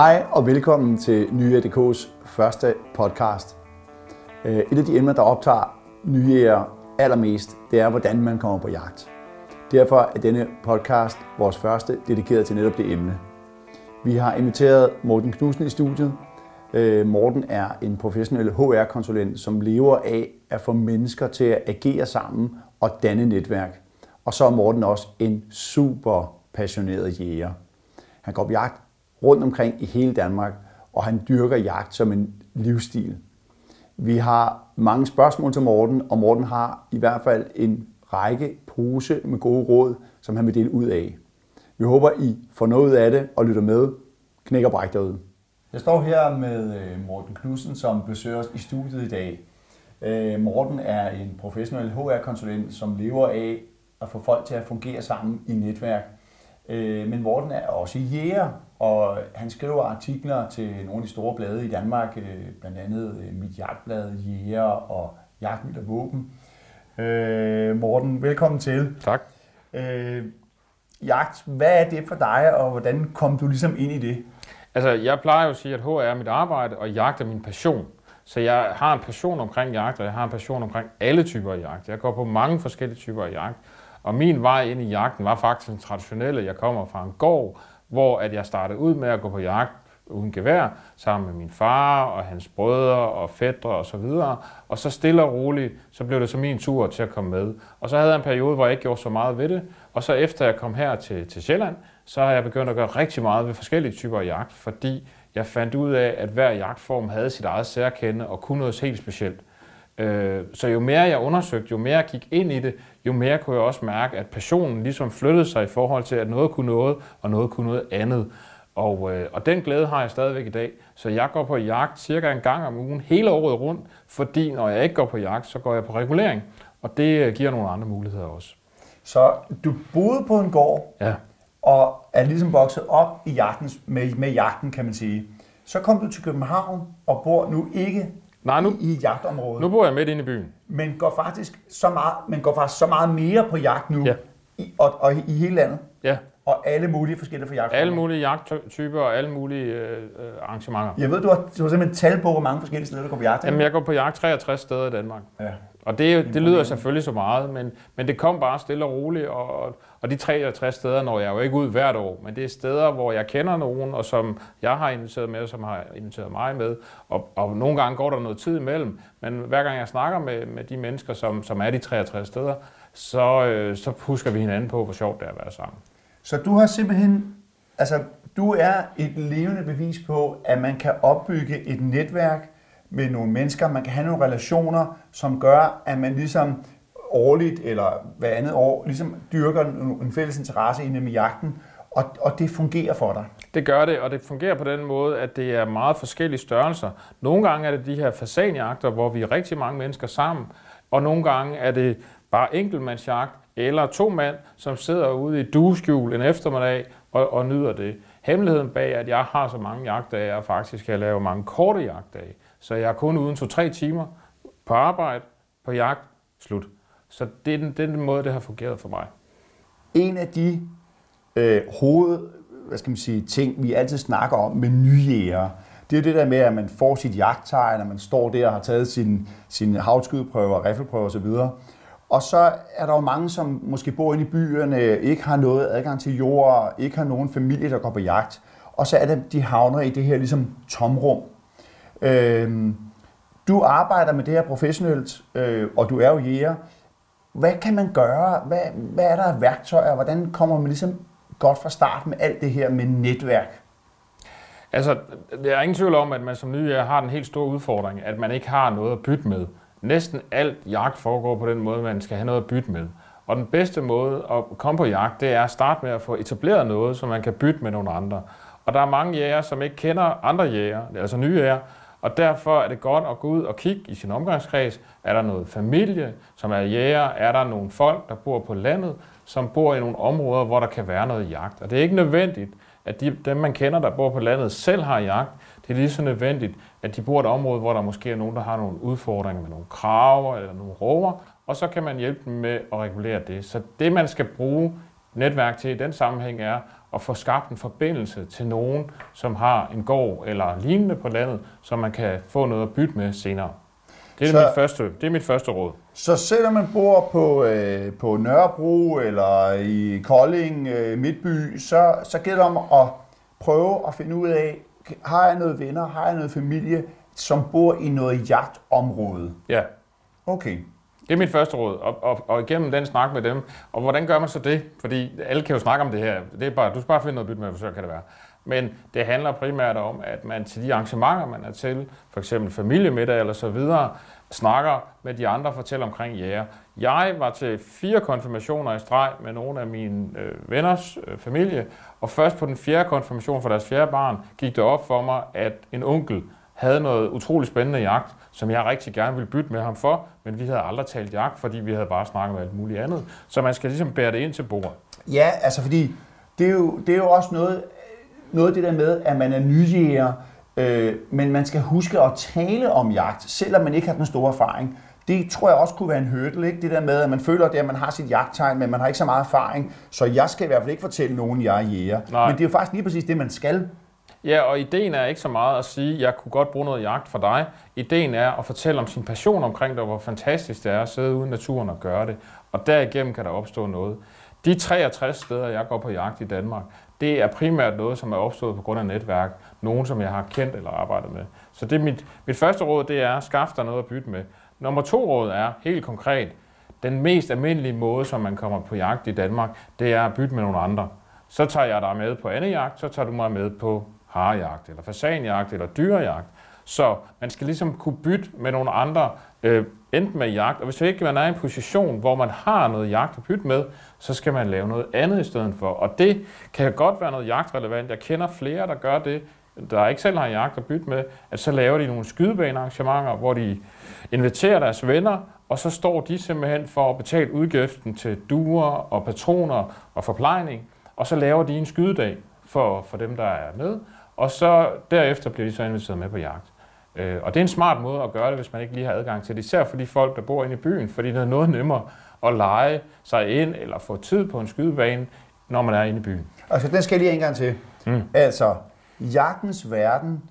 Hej og velkommen til Nye.dk's første podcast. Øh, et af de emner, der optager nye allermest, det er, hvordan man kommer på jagt. Derfor er denne podcast vores første dedikeret til netop det emne. Vi har inviteret Morten Knudsen i studiet. Øh, Morten er en professionel HR-konsulent, som lever af at få mennesker til at agere sammen og danne netværk. Og så er Morten også en super passioneret jæger. Han går på jagt rundt omkring i hele Danmark, og han dyrker jagt som en livsstil. Vi har mange spørgsmål til Morten, og Morten har i hvert fald en række pose med gode råd, som han vil dele ud af. Vi håber, I får noget ud af det og lytter med. Knæk og bræk derude. Jeg står her med øh, Morten Knudsen, som besøger os i studiet i dag. Øh, Morten er en professionel HR-konsulent, som lever af at få folk til at fungere sammen i netværk. Øh, Men Morten er også jæger, og han skriver artikler til nogle af de store blade i Danmark, øh, blandt andet øh, Mit Jagtblad, Jæger og Jagt, og Våben. Øh, Morten, velkommen til. Tak. Øh, jagt, hvad er det for dig, og hvordan kom du ligesom ind i det? Altså, jeg plejer jo at sige, at HR er mit arbejde, og jagt er min passion. Så jeg har en passion omkring jagt, og jeg har en passion omkring alle typer af jagt. Jeg går på mange forskellige typer af jagt. Og min vej ind i jagten var faktisk den traditionelle. Jeg kommer fra en gård, hvor at jeg startede ud med at gå på jagt uden gevær, sammen med min far og hans brødre og fædre og så videre. Og så stille og roligt, så blev det så min tur til at komme med. Og så havde jeg en periode, hvor jeg ikke gjorde så meget ved det. Og så efter jeg kom her til, til Sjælland, så har jeg begyndt at gøre rigtig meget ved forskellige typer af jagt, fordi jeg fandt ud af, at hver jagtform havde sit eget særkende og kunne noget helt specielt. Øh, så jo mere jeg undersøgte, jo mere jeg gik ind i det, jo mere kunne jeg også mærke, at passionen ligesom flyttede sig i forhold til, at noget kunne noget, og noget kunne noget andet. Og, øh, og den glæde har jeg stadigvæk i dag. Så jeg går på jagt cirka en gang om ugen, hele året rundt, fordi når jeg ikke går på jagt, så går jeg på regulering. Og det øh, giver nogle andre muligheder også. Så du boede på en gård, Ja. og er ligesom vokset op i jagten, med, med jagten, kan man sige. Så kom du til København og bor nu ikke Nej, nu, i et jagtområde, nu bor jeg midt inde i byen. Men går faktisk så meget, men går faktisk så meget mere på jagt nu, Ja. i, og, og i hele landet, Ja, og alle mulige forskellige for jagt. alle mulige jagttyper og alle mulige øh, øh, arrangementer. Jeg ved, du har, du har simpelthen tal på, hvor mange forskellige steder, du går på jagt. Jamen, jeg går på jagt 63 steder i Danmark. Ja. Og det, det lyder selvfølgelig så meget, men, men det kom bare stille og roligt, og, og de 63 steder når jeg jo ikke ud hvert år, men det er steder, hvor jeg kender nogen, og som jeg har inviteret med, og som har inviteret mig med, og, og nogle gange går der noget tid imellem, men hver gang jeg snakker med, med de mennesker, som, som er de 63 steder, så, øh, så husker vi hinanden på, hvor sjovt det er at være sammen. Så du har simpelthen, altså du er et levende bevis på, at man kan opbygge et netværk med nogle mennesker, man kan have nogle relationer, som gør, at man ligesom årligt eller hver andet år ligesom dyrker en fælles interesse inde i jagten, og, og det fungerer for dig. Det gør det, og det fungerer på den måde, at det er meget forskellige størrelser. Nogle gange er det de her fasanjagter, hvor vi er rigtig mange mennesker sammen, og nogle gange er det bare enkeltmandsjagt, eller to mand, som sidder ude i dueskjul en eftermiddag og, og nyder det. Hemmeligheden bag, at jeg har så mange jagtdage, er faktisk, at jeg laver mange korte jagtdage. Så jeg er kun uden to-tre timer på arbejde, på jagt, slut. Så det er den, den måde, det har fungeret for mig. En af de øh, hoved, hvad skal man sige, ting, vi altid snakker om med nyjægere, det er det der med, at man får sit jagttegn, og man står der og har taget sin, sin havskydeprøve og riffelprøve osv., og så er der jo mange, som måske bor inde i byerne, ikke har noget adgang til jord, ikke har nogen familie, der går på jagt. Og så er det, de havner i det her ligesom tomrum. Øhm, du arbejder med det her professionelt, øh, og du er jo jæger. Hvad kan man gøre? Hvad, hvad er der af værktøjer? Hvordan kommer man ligesom godt fra start med alt det her med netværk? Altså, der er ingen tvivl om, at man som ny har den helt store udfordring, at man ikke har noget at bytte med. Næsten alt jagt foregår på den måde, man skal have noget at bytte med. Og den bedste måde at komme på jagt, det er at starte med at få etableret noget, som man kan bytte med nogle andre. Og der er mange jæger, som ikke kender andre jæger, altså nye jæger, Og derfor er det godt at gå ud og kigge i sin omgangskreds. Er der noget familie, som er jæger? Er der nogle folk, der bor på landet, som bor i nogle områder, hvor der kan være noget jagt? Og det er ikke nødvendigt, at de, dem, man kender, der bor på landet, selv har jagt. Det er lige så nødvendigt, at de bor i et område, hvor der måske er nogen, der har nogle udfordringer med nogle kraver eller nogle rover, og så kan man hjælpe dem med at regulere det. Så det, man skal bruge netværk til i den sammenhæng, er at få skabt en forbindelse til nogen, som har en gård eller lignende på landet, som man kan få noget at bytte med senere. Det er, Så- mit, første, det er mit første råd. Så selvom man bor på, øh, på Nørrebro eller i Kolding, øh, Midtby, så, så gælder det om at prøve at finde ud af, har jeg noget venner, har jeg noget familie, som bor i noget jagtområde? Ja, Okay. det er mit første råd. Og, og, og igennem den snak med dem. Og hvordan gør man så det? Fordi alle kan jo snakke om det her. Det er bare, du skal bare finde noget at bytte med, så kan det være. Men det handler primært om, at man til de arrangementer, man er til, for eksempel familiemiddag eller så videre, snakker med de andre, fortæller omkring jæger. Jeg var til fire konfirmationer i streg med nogle af mine øh, venners øh, familie, og først på den fjerde konfirmation for deres fjerde barn, gik det op for mig, at en onkel havde noget utrolig spændende jagt, som jeg rigtig gerne ville bytte med ham for, men vi havde aldrig talt jagt, fordi vi havde bare snakket om alt muligt andet. Så man skal ligesom bære det ind til bordet. Ja, altså fordi det er jo, det er jo også noget, noget af det der med, at man er nyjæger, øh, men man skal huske at tale om jagt, selvom man ikke har den store erfaring. Det tror jeg også kunne være en hurdle, ikke? Det der med, at man føler, det, at man har sit jagttegn, men man har ikke så meget erfaring, så jeg skal i hvert fald ikke fortælle nogen, jeg er jæger. Nej. Men det er jo faktisk lige præcis det, man skal. Ja, og ideen er ikke så meget at sige, at jeg kunne godt bruge noget jagt for dig. Ideen er at fortælle om sin passion omkring det, og hvor fantastisk det er at sidde ude i naturen og gøre det. Og derigennem kan der opstå noget. De 63 steder, jeg går på jagt i Danmark, det er primært noget, som er opstået på grund af netværk. Nogen, som jeg har kendt eller arbejdet med. Så det er mit, mit første råd, det er, skaf dig noget at bytte med. Nummer to råd er, helt konkret, den mest almindelige måde, som man kommer på jagt i Danmark, det er at bytte med nogle andre. Så tager jeg dig med på andejagt, så tager du mig med på harejagt, eller fasanjagt, eller dyrejagt. Så man skal ligesom kunne bytte med nogle andre, øh, enten med jagt, og hvis ikke man er i en position, hvor man har noget jagt at bytte med, så skal man lave noget andet i stedet for. Og det kan godt være noget jagtrelevant. Jeg kender flere, der gør det, der ikke selv har jagt at bytte med, at så laver de nogle skydebanearrangementer, hvor de inviterer deres venner, og så står de simpelthen for at betale udgiften til duer og patroner og forplejning, og så laver de en skydedag for, for dem, der er med, og så derefter bliver de så inviteret med på jagt. Øh, og det er en smart måde at gøre det, hvis man ikke lige har adgang til det, især for de folk, der bor inde i byen, fordi det er noget nemmere at lege sig ind eller få tid på en skydebane, når man er inde i byen. Altså, den skal jeg lige en gang til. Mm. Altså, jagtens verden,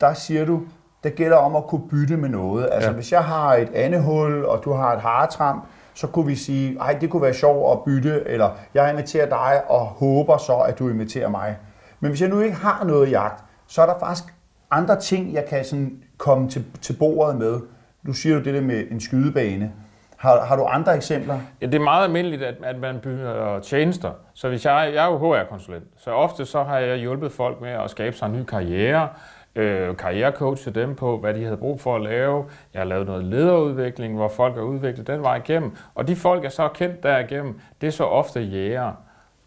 der siger du, det gælder om at kunne bytte med noget. Altså, Ja. hvis jeg har et andehul, og du har et haretramp, så kunne vi sige, ej, det kunne være sjovt at bytte, eller jeg inviterer dig og håber så, at du inviterer mig. Men hvis jeg nu ikke har noget jagt, så er der faktisk andre ting, jeg kan sådan komme til, til bordet med. Du siger jo det der med en skydebane. Har, har du andre eksempler? Ja, det er meget almindeligt, at, at man bygger tjenester. Så hvis jeg, jeg er jo HR-konsulent, så ofte så har jeg hjulpet folk med at skabe sig en ny karriere, øh, karrierecoach til dem på, hvad de havde brug for at lave. Jeg har lavet noget lederudvikling, hvor folk har udviklet den vej igennem. Og de folk, jeg så har kendt derigennem, det er så ofte jæger,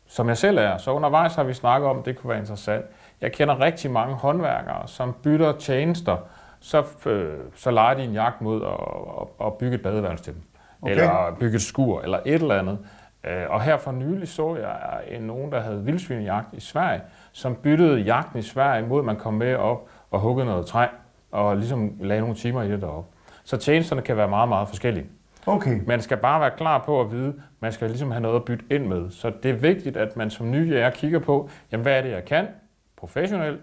som jeg selv er. Så undervejs har vi snakket om, at det kunne være interessant. Jeg kender rigtig mange håndværkere, som bytter tjenester, så, øh, så leger de en jagt mod at, at, bygge et badeværelse til dem. Okay. Eller bygge et skur, eller et eller andet. Øh, Og her for nylig så jeg en nogen, der havde vildsvinejagt i Sverige, som byttede jagten i Sverige mod, at man kom med op og huggede noget træ, og ligesom lagde nogle timer i det deroppe. Så tjenesterne kan være meget, meget forskellige. Okay. Man skal bare være klar på at vide, man skal ligesom have noget at bytte ind med. Så det er vigtigt, at man som ny jæger kigger på, jamen hvad er det, jeg kan professionelt,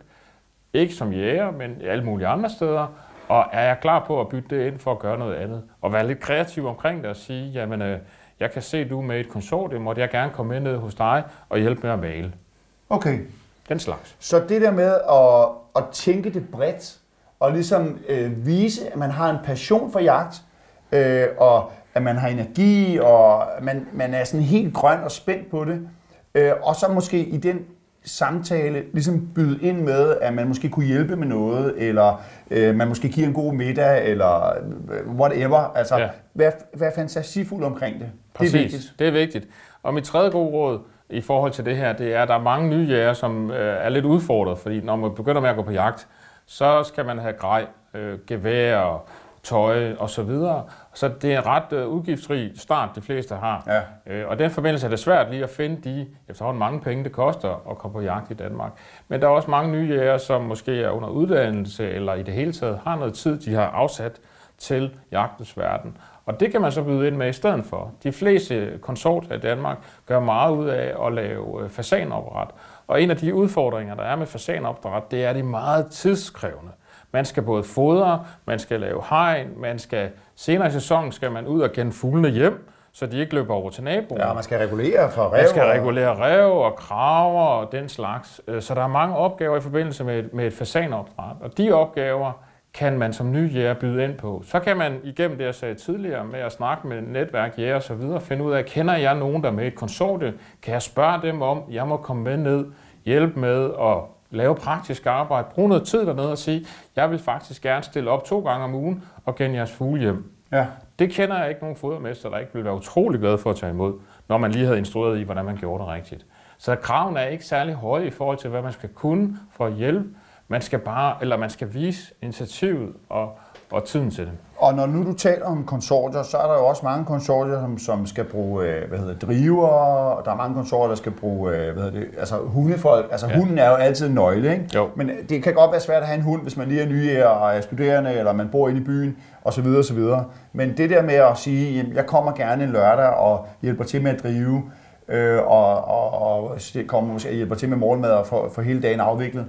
ikke som jæger, men alle mulige andre steder, og er jeg klar på at bytte det ind for at gøre noget andet? Og være lidt kreativ omkring det og sige, jamen øh, jeg kan se, du med i et konsortium, og jeg gerne komme med ned hos dig og hjælpe med at male. Okay. Den slags. Så det der med at, at tænke det bredt, og ligesom øh, vise, at man har en passion for jagt, øh, og at man har energi, og man, man er sådan helt grøn og spændt på det, øh, og så måske i den samtale ligesom byde ind med, at man måske kunne hjælpe med noget, eller øh, man måske giver en god middag, eller øh, whatever. Altså, ja. Vær, vær fantasifuld omkring det. Præcis. Det er vigtigt. Det er vigtigt. Og mit tredje gode råd i forhold til det her, det er, at der er mange nye jæger, som øh, er lidt udfordret, fordi når man begynder med at gå på jagt, så skal man have grej. øh, gevær, tøj og så videre. Så det er en ret øh, udgiftsrig start, de fleste har. Ja. Øh, og den forbindelse er det svært lige at finde de efterhånden mange penge, det koster at komme på jagt i Danmark. Men der er også mange nye jæger, som måske er under uddannelse eller i det hele taget har noget tid, de har afsat til jagtens verden. Og det kan man så byde ind med i stedet for. De fleste konsorter i Danmark gør meget ud af at lave øh, fasanopdræt. Og en af de udfordringer, der er med fasanopdræt, det er, at det er meget tidskrævende. Man skal både fodre, man skal lave hegn, man skal senere i sæsonen skal man ud og genne fuglene hjem, så de ikke løber over til naboen. Ja, man skal regulere for rev. Man skal regulere rev og kraver og den slags. Øh, Så der er mange opgaver i forbindelse med, med et fasanopdræt. Og de opgaver kan man som ny jæger byde ind på. Så kan man igennem det, jeg sagde tidligere, med at snakke med netværk jæger og så videre, finde ud af, kender jeg nogen, der er med et konsortie? Kan jeg spørge dem om, jeg må komme med ned, hjælpe med at lave praktisk arbejde, bruge noget tid dernede og sige, jeg vil faktisk gerne stille op to gange om ugen og genne jeres fugle hjem. Ja. Det kender jeg ikke nogen fodermester, der ikke vil være utrolig glad for at tage imod, når man lige havde instrueret i, hvordan man gjorde det rigtigt. Så kravene er ikke særlig høje i forhold til, hvad man skal kunne for at hjælpe. Man skal bare, eller man skal vise initiativet og, og tiden til det. Og når nu du taler om konsortier, så er der jo også mange konsortier, som, som skal bruge øh, hvad hedder, driver, og der er mange konsortier, der skal bruge øh, hvad hedder det, altså hundefolk. Altså ja. Hunden er jo altid en nøgle, ikke? Jo. Men det kan godt være svært at have en hund, hvis man lige er ny og er studerende, eller man bor inde i byen, osv. osv. Men det der med at sige, jamen, jeg kommer gerne en lørdag og hjælper til med at drive, øh, og, og, og kommer måske hjælper til med morgenmad og for, for hele dagen afviklet.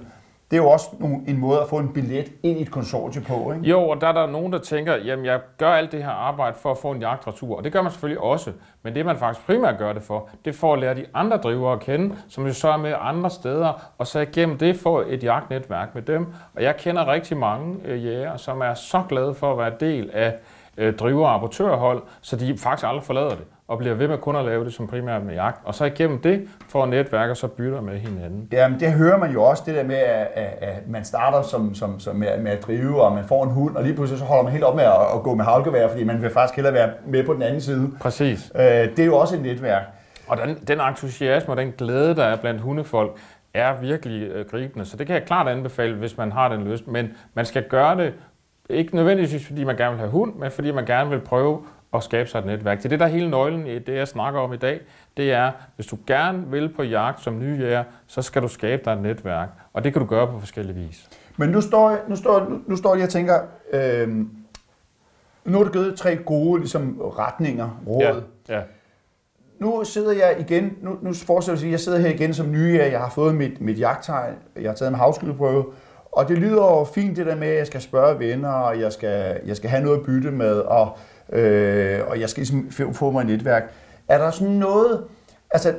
Det er jo også en måde at få en billet ind i et konsortie på, ikke? Jo, og der er der nogen, der tænker, jamen jeg gør alt det her arbejde for at få en jagtretur, og det gør man selvfølgelig også. Men det man faktisk primært gør det for, det er for at lære de andre drivere at kende, som jo så er med andre steder, og så igennem det få et jagtnetværk med dem. Og jeg kender rigtig mange øh, jæger, som er så glade for at være del af øh, driver- og abortørhold, så de faktisk aldrig forlader det og bliver ved med kun at lave det som primært med jagt. Og så igennem det får netværk og så bytter med hinanden. Jamen, det hører man jo også, det der med, at, at, man starter som, som, som med, med at drive, og man får en hund, og lige pludselig så holder man helt op med at, at gå med havlgevær, fordi man vil faktisk hellere være med på den anden side. Præcis. Øh, det er jo også et netværk. Og den, den entusiasme og den glæde, der er blandt hundefolk, er virkelig øh, gribende. Så det kan jeg klart anbefale, hvis man har den lyst. Men man skal gøre det, ikke nødvendigvis fordi man gerne vil have hund, men fordi man gerne vil prøve at skabe sig et netværk. Det er det, der er hele nøglen i det, jeg snakker om i dag. Det er, hvis du gerne vil på jagt som ny jæger, så skal du skabe dig et netværk. Og det kan du gøre på forskellige vis. Men nu står, jeg- nu står, nu, nu står jeg og tænker, øh, nu har du givet tre gode ligesom, retninger, råd. Ja, ja. Nu sidder jeg igen, nu, nu forestiller jeg at jeg sidder her igen som ny, jeg har fået mit, mit jagttegn, jeg har taget en havskydeprøve, og det lyder jo fint det der med, at jeg skal spørge venner, og jeg skal, jeg skal have noget at bytte med, og, øh, og jeg skal ligesom få- mig et netværk. Er der sådan noget, altså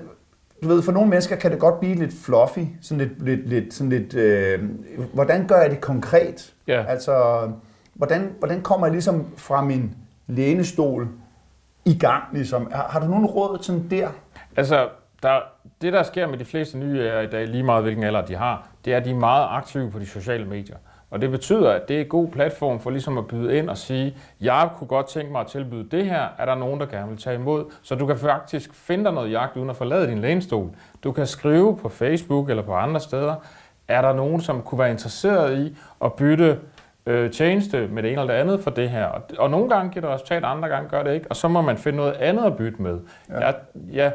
du ved, for nogle mennesker kan det godt blive lidt fluffy, sådan lidt, lidt, lidt, sådan lidt øh, hvordan gør jeg det konkret? Ja. Altså, hvordan, hvordan kommer jeg ligesom fra min lænestol i gang, ligesom? Har, har du nogen råd sådan der? Altså, der, det der sker med de fleste nye i dag, lige meget hvilken alder de har, det er, at de er meget aktive på de sociale medier. Og det betyder, at det er en god platform for ligesom at byde ind og sige, jeg kunne godt tænke mig at tilbyde det her, er der nogen, der gerne vil tage imod. Så du kan faktisk finde dig noget jagt uden at forlade din lænestol. Du kan skrive på Facebook eller på andre steder, er der nogen, som kunne være interesseret i at bytte øh, tjeneste med det ene eller det andet for det her. Og, og nogle gange giver det resultat, andre gange gør det ikke, og så må man finde noget andet at bytte med. Ja, ja, ja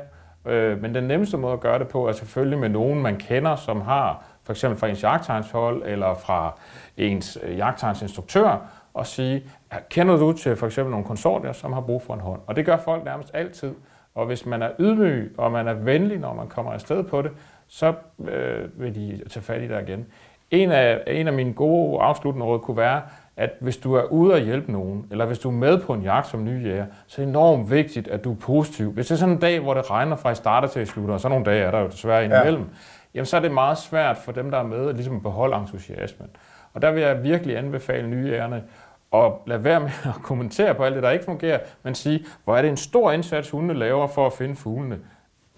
øh, men den nemmeste måde at gøre det på er selvfølgelig med nogen, man kender, som har for eksempel fra ens jagttegnshold eller fra ens øh, jagttegnsinstruktør, og sige, kender du til for eksempel nogle konsortier, som har brug for en hånd? Og det gør folk nærmest altid. Og hvis man er ydmyg, og man er venlig, når man kommer afsted på det, så øh, vil de tage fat i dig igen. En af, en af mine gode afsluttende råd kunne være, at hvis du er ude og hjælpe nogen, eller hvis du er med på en jagt som ny jæger, så er det enormt vigtigt, at du er positiv. Hvis det er sådan en dag, hvor det regner fra i starter til i slutter, og så nogle dage er der jo desværre indimellem, ja jamen så er det meget svært for dem, der er med, at ligesom beholde entusiasmen. Og der vil jeg virkelig anbefale nye ærerne og lade være med at kommentere på alt det, der ikke fungerer, men sige, hvor er det en stor indsats, hundene laver for at finde fuglene.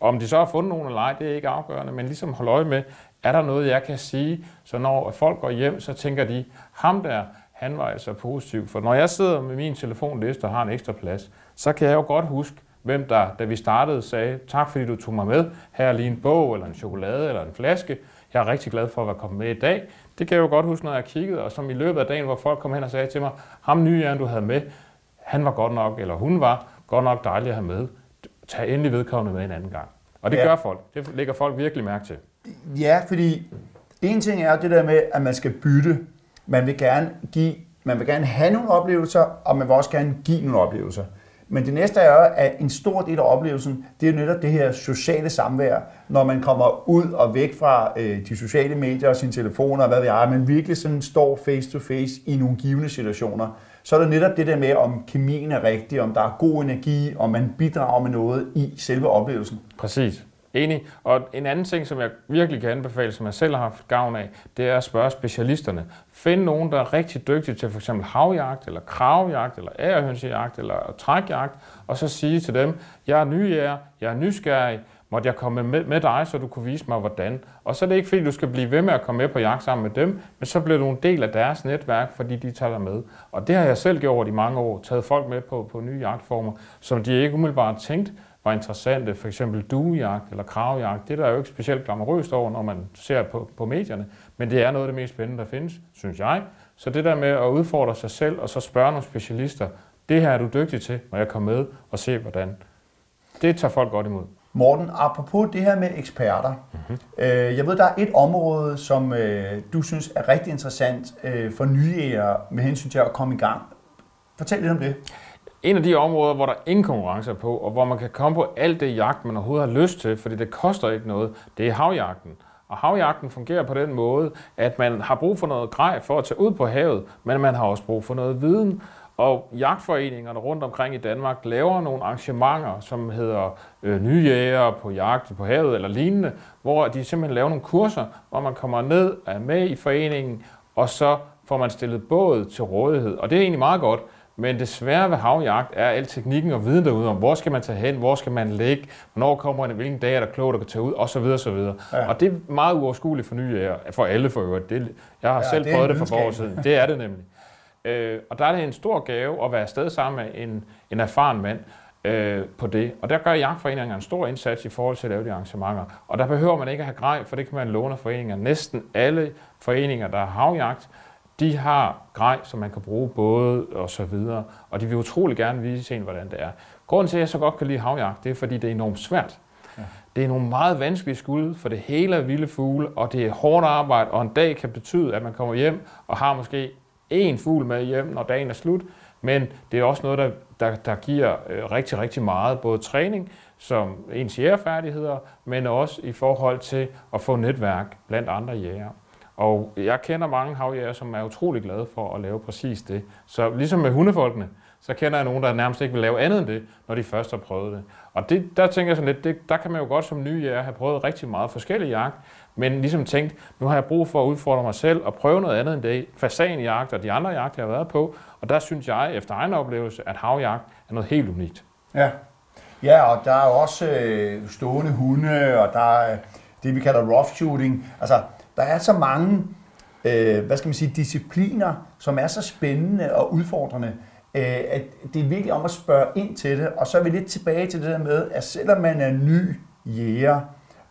Om de så har fundet nogen eller ej, det er ikke afgørende, men ligesom holde øje med, er der noget, jeg kan sige, så når folk går hjem, så tænker de, ham der, han var altså positiv. For når jeg sidder med min telefonliste og har en ekstra plads, så kan jeg jo godt huske hvem der, da vi startede, sagde, tak fordi du tog mig med. Her er lige en bog, eller en chokolade, eller en flaske. Jeg er rigtig glad for at være kommet med i dag. Det kan jeg jo godt huske, når jeg kiggede, og som i løbet af dagen, hvor folk kom hen og sagde til mig, ham nye du havde med, han var godt nok, eller hun var godt nok dejlig at have med. Tag endelig vedkommende med en anden gang. Og det ja. gør folk. Det lægger folk virkelig mærke til. Ja, fordi en ting er det der med, at man skal bytte. Man vil gerne give, man vil gerne have nogle oplevelser, og man vil også gerne give nogle oplevelser. Men det næste er jo, at en stor del af oplevelsen, det er netop det her sociale samvær, når man kommer ud og væk fra øh, de sociale medier og sine telefoner og hvad ved jeg, men virkelig sådan står face to face i nogle givende situationer, så er det netop det der med, om kemien er rigtig, om der er god energi, om man bidrager med noget i selve oplevelsen. Præcis. Enig. Og en anden ting, som jeg virkelig kan anbefale, som jeg selv har haft gavn af, det er at spørge specialisterne. Find nogen, der er rigtig dygtige til f.eks. havjagt, eller kravjagt, eller ærehønsejagt, eller trækjagt, og så sige til dem, jeg er ny jeg er nysgerrig, måtte jeg komme med, med dig, så du kunne vise mig, hvordan. Og så er det ikke, fordi du skal blive ved med at komme med på jagt sammen med dem, men så bliver du en del af deres netværk, fordi de tager dig med. Og det har jeg selv gjort i mange år, taget folk med på, på nye jagtformer, som de ikke umiddelbart tænkt, var interessante, for eksempel duejagt eller kravjagt. Det der er jo ikke specielt glamourøst over, når man ser på, på medierne, men det er noget af det mest spændende, der findes, synes jeg. Så det der med at udfordre sig selv, og så spørge nogle specialister, det her er du dygtig til, når jeg kommer med og se hvordan. Det tager folk godt imod. Morten, apropos det her med eksperter. Mm-hmm. Øh, jeg ved, der er et område, som øh, du synes er rigtig interessant øh, for nye med hensyn til at komme i gang. Fortæl lidt om det. En af de områder, hvor der ingen konkurrence er på, og hvor man kan komme på alt det jagt, man overhovedet har lyst til, fordi det koster ikke noget, det er havjagten. Og havjagten fungerer på den måde, at man har brug for noget grej for at tage ud på havet, men man har også brug for noget viden. Og jagtforeningerne rundt omkring i Danmark laver nogle arrangementer, som hedder øh, nye jæger på jagt på havet eller lignende, hvor de simpelthen laver nogle kurser, hvor man kommer ned, og er med i foreningen, og så får man stillet båd til rådighed. Og det er egentlig meget godt, men det svære ved havjagt er al teknikken og viden derude om, hvor skal man tage hen, hvor skal man ligge, hvornår kommer en, hvilken dag er der klogt at kan tage ud, osv. osv. Ja. Og det er meget uoverskueligt for nye jæger, for alle for øvrigt. Det, jeg har ja, selv det prøvet det for for år siden. Det er det nemlig. Øh, og der er det en stor gave at være afsted sammen med en, en erfaren mand øh, på det. Og der gør jagtforeningerne en stor indsats i forhold til at lave de arrangementer. Og der behøver man ikke at have grej, for det kan man låne foreninger. Næsten alle foreninger, der har havjagt, de har grej, som man kan bruge både og så videre, og de vil utrolig gerne vise en, hvordan det er. Grunden til, at jeg så godt kan lide havjagt, det er, fordi det er enormt svært. Ja. Det er nogle meget vanskelige skud, for det hele er vilde fugle, og det er hårdt arbejde, og en dag kan betyde, at man kommer hjem og har måske én fugl med hjem, når dagen er slut, men det er også noget, der, der, der giver øh, rigtig, rigtig meget, både træning, som ens jægerfærdigheder, men også i forhold til at få netværk blandt andre jæger. Og jeg kender mange havjæger, som er utrolig glade for at lave præcis det. Så ligesom med hundefolkene, så kender jeg nogen, der nærmest ikke vil lave andet end det, når de først har prøvet det. Og det, der tænker jeg sådan lidt, det, der kan man jo godt som ny jæger have prøvet rigtig meget forskellige jagt, men ligesom tænkt, nu har jeg brug for at udfordre mig selv og prøve noget andet end det, fasanjagt og de andre jagt, jeg har været på. Og der synes jeg, efter egen oplevelse, at havjagt er noget helt unikt. Ja, ja og der er jo også øh, stående hunde, og der er øh, det, vi kalder rough shooting. Altså, der er så mange, øh, hvad skal man sige, discipliner, som er så spændende og udfordrende, øh, at det er virkelig om at spørge ind til det. Og så er vi lidt tilbage til det der med, at selvom man er ny jæger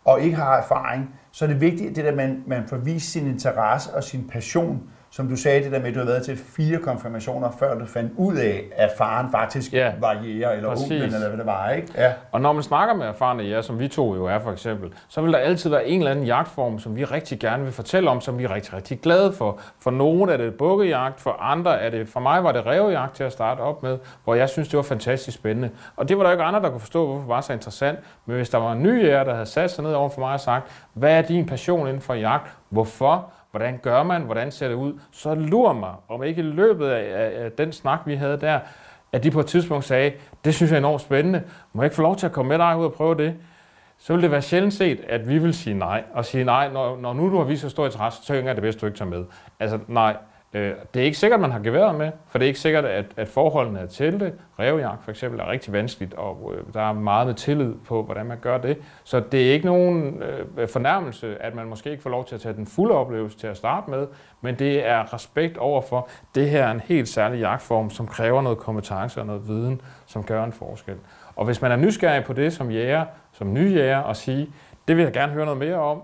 og ikke har erfaring, så er det vigtigt, at det der, man, man får vist sin interesse og sin passion som du sagde det der med, at du har været til fire konfirmationer, før du fandt ud af, at faren faktisk ja, var jæger, eller onklen, eller hvad det var, ikke? Ja. Og når man snakker med erfarne jæger, som vi to jo er for eksempel, så vil der altid være en eller anden jagtform, som vi rigtig gerne vil fortælle om, som vi er rigtig, rigtig glade for. For nogle er det bukkejagt, for andre er det, for mig var det revjagt til at starte op med, hvor jeg synes, det var fantastisk spændende. Og det var der ikke andre, der kunne forstå, hvorfor det var så interessant. Men hvis der var en ny jæger, der havde sat sig ned over for mig og sagt, hvad er din passion inden for jagt? Hvorfor? Hvordan gør man? Hvordan ser det ud? Så lurer mig, om ikke i løbet af, af den snak, vi havde der, at de på et tidspunkt sagde, det synes jeg er enormt spændende. Må jeg ikke få lov til at komme med dig ud og prøve det? Så vil det være sjældent set, at vi vil sige nej. Og sige nej, når, når nu du har vist så stor interesse, så er det bedst, du ikke tager med. Altså nej, Øh, det er ikke sikkert, at man har geværet med, for det er ikke sikkert, at, at forholdene er til det. Revjagt for eksempel er rigtig vanskeligt, og øh, der er meget med tillid på, hvordan man gør det. Så det er ikke nogen øh, fornærmelse, at man måske ikke får lov til at tage den fulde oplevelse til at starte med, men det er respekt overfor, det her er en helt særlig jagtform, som kræver noget kompetence og noget viden, som gør en forskel. Og hvis man er nysgerrig på det som jæger, som ny jæger, og sige, det vil jeg gerne høre noget mere om,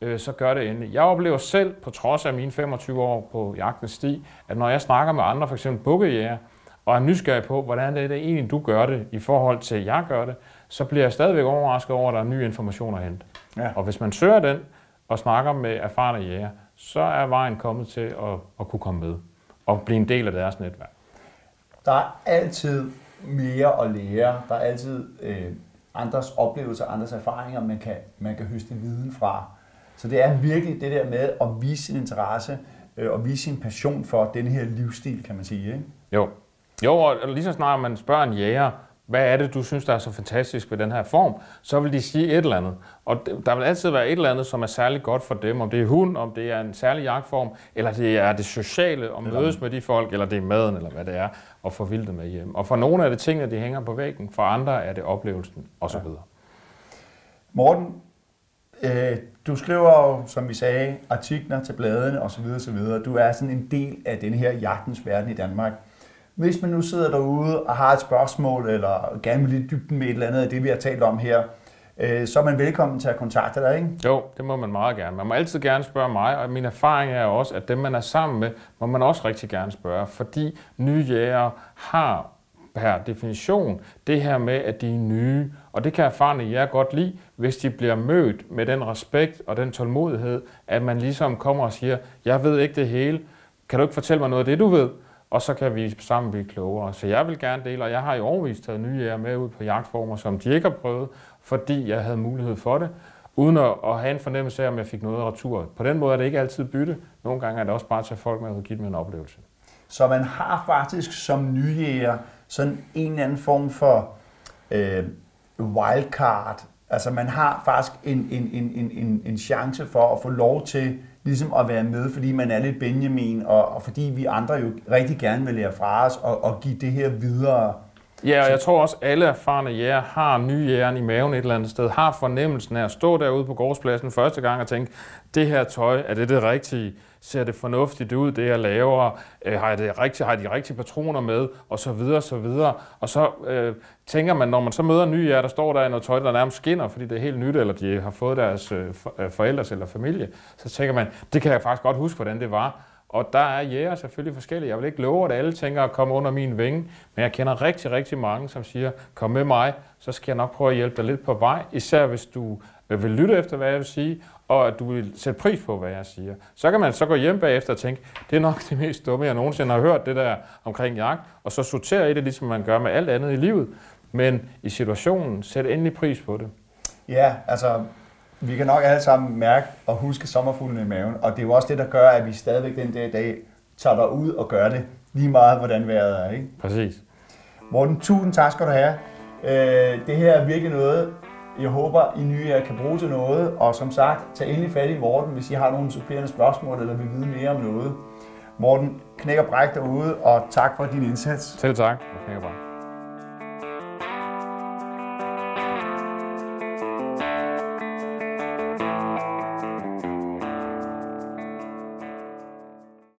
øh, så gør det endelig. Jeg oplever selv, på trods af mine 25 år på jagtens sti, at når jeg snakker med andre, f.eks. bukkejæger, og er nysgerrig på, hvordan det er det egentlig, du gør det i forhold til, at jeg gør det, så bliver jeg stadigvæk overrasket over, at der er nye informationer at hente. Ja. Og hvis man søger den og snakker med erfarne jæger, så er vejen kommet til at, at kunne komme med og blive en del af deres netværk. Der er altid mere at lære. Der er altid øh, andres oplevelser, andres erfaringer, man kan, man kan høste viden fra. Så det er virkelig det der med at vise sin interesse øh, og vise sin passion for den her livsstil, kan man sige. Ikke? Jo. Jo, og lige så snart man spørger en jæger, hvad er det, du synes, der er så fantastisk ved den her form, så vil de sige et eller andet. Og der vil altid være et eller andet, som er særlig godt for dem, om det er hund, om det er en særlig jagtform, eller det er det sociale, om mødes med de folk, eller det er maden, eller hvad det er, og få vildt med hjem. Og for nogle er det tingene, de hænger på væggen, for andre er det oplevelsen, osv. Ja. Morten, øh, du skriver jo, som vi sagde, artikler til bladene osv. osv. Du er sådan en del af den her jagtens verden i Danmark. Hvis man nu sidder derude og har et spørgsmål, eller gerne vil lidt dybden med et eller andet af det, vi har talt om her, øh, så er man velkommen til at kontakte dig, ikke? Jo, det må man meget gerne. Man må altid gerne spørge mig, og min erfaring er også, at dem, man er sammen med, må man også rigtig gerne spørge, fordi nye jæger har per definition det her med, at de er nye, og det kan erfarne jer godt lide, hvis de bliver mødt med den respekt og den tålmodighed, at man ligesom kommer og siger, jeg ved ikke det hele, kan du ikke fortælle mig noget af det, du ved? og så kan vi sammen blive klogere. Så jeg vil gerne dele, og jeg har i overvist taget nye jæger med ud på jagtformer, som de ikke har prøvet, fordi jeg havde mulighed for det, uden at, at have en fornemmelse af, om jeg fik noget retur. På den måde er det ikke altid bytte. Nogle gange er det også bare at tage folk med og give dem en oplevelse. Så man har faktisk som nyjæger sådan en eller anden form for øh, wildcard. Altså man har faktisk en, en, en, en, en, en chance for at få lov til ligesom at være med, fordi man er lidt Benjamin, og, og fordi vi andre jo rigtig gerne vil lære fra os og, og give det her videre. Ja, og jeg tror også, at alle erfarne jæger har nye jægeren i maven et eller andet sted, har fornemmelsen af at stå derude på gårdspladsen første gang og tænke, det her tøj, er det det rigtige? Ser det fornuftigt ud, det jeg laver? Øh, har, jeg det rigtige, har jeg de rigtige patroner med? Og så videre, så videre. Og så øh, tænker man, når man så møder nye jæger, der står der i noget tøj, der nærmest skinner, fordi det er helt nyt, eller de har fået deres øh, øh forældres eller familie, så tænker man, det kan jeg faktisk godt huske, hvordan det var. Og der er jæger selvfølgelig forskellige. Jeg vil ikke love, at alle tænker at komme under min vinge, men jeg kender rigtig, rigtig mange, som siger, kom med mig, så skal jeg nok prøve at hjælpe dig lidt på vej, især hvis du øh, vil lytte efter, hvad jeg vil sige, og at du vil sætte pris på, hvad jeg siger. Så kan man så gå hjem bagefter og tænke, det er nok det mest dumme, jeg nogensinde har hørt, det der omkring jagt, og så sortere i det, ligesom man gør med alt andet i livet. Men i situationen, sæt endelig pris på det. Ja, altså vi kan nok alle sammen mærke og huske sommerfuglen i maven, og det er jo også det, der gør, at vi stadigvæk den i dag tager dig ud og gør det, lige meget hvordan vejret er. Ikke? Præcis. Morten, tusind tak skal du have. Øh, det her er virkelig noget, jeg håber, I nye jer kan bruge til noget, og som sagt, tag endelig fat i Morten, hvis I har nogle supplerende spørgsmål, eller vil vide mere om noget. Morten, knæk og bræk derude, og tak for din indsats. Selv tak. Knæk og bræk.